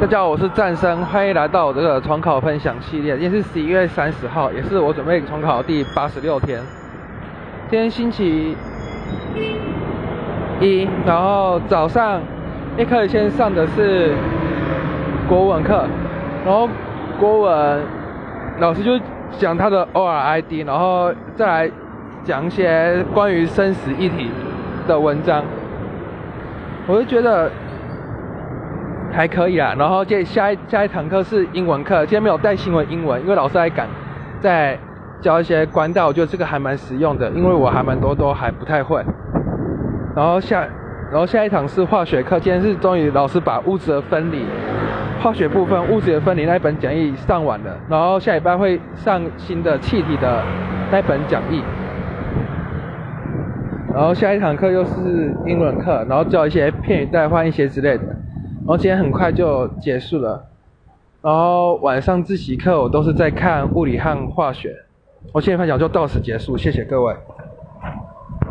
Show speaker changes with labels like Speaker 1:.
Speaker 1: 大家好，我是战生，欢迎来到我这个重考分享系列。今天是十一月三十号，也是我准备重考第八十六天。今天星期一，然后早上一开始先上的是国文课，然后国文老师就讲他的 O R I D，然后再来讲一些关于生死议题的文章。我就觉得。还可以啦，然后接下一下一堂课是英文课，今天没有带新闻英文，因为老师还赶在教一些官道，我觉得这个还蛮实用的，因为我还蛮多都还不太会。然后下，然后下一堂是化学课，今天是终于老师把物质的分离，化学部分物质的分离那一本讲义上完了，然后下礼拜会上新的气体的那本讲义。然后下一堂课又是英文课，然后教一些片语代换一些之类的。然后今天很快就结束了，然后晚上自习课我都是在看物理和化学。我今天分享就到此结束，谢谢各位。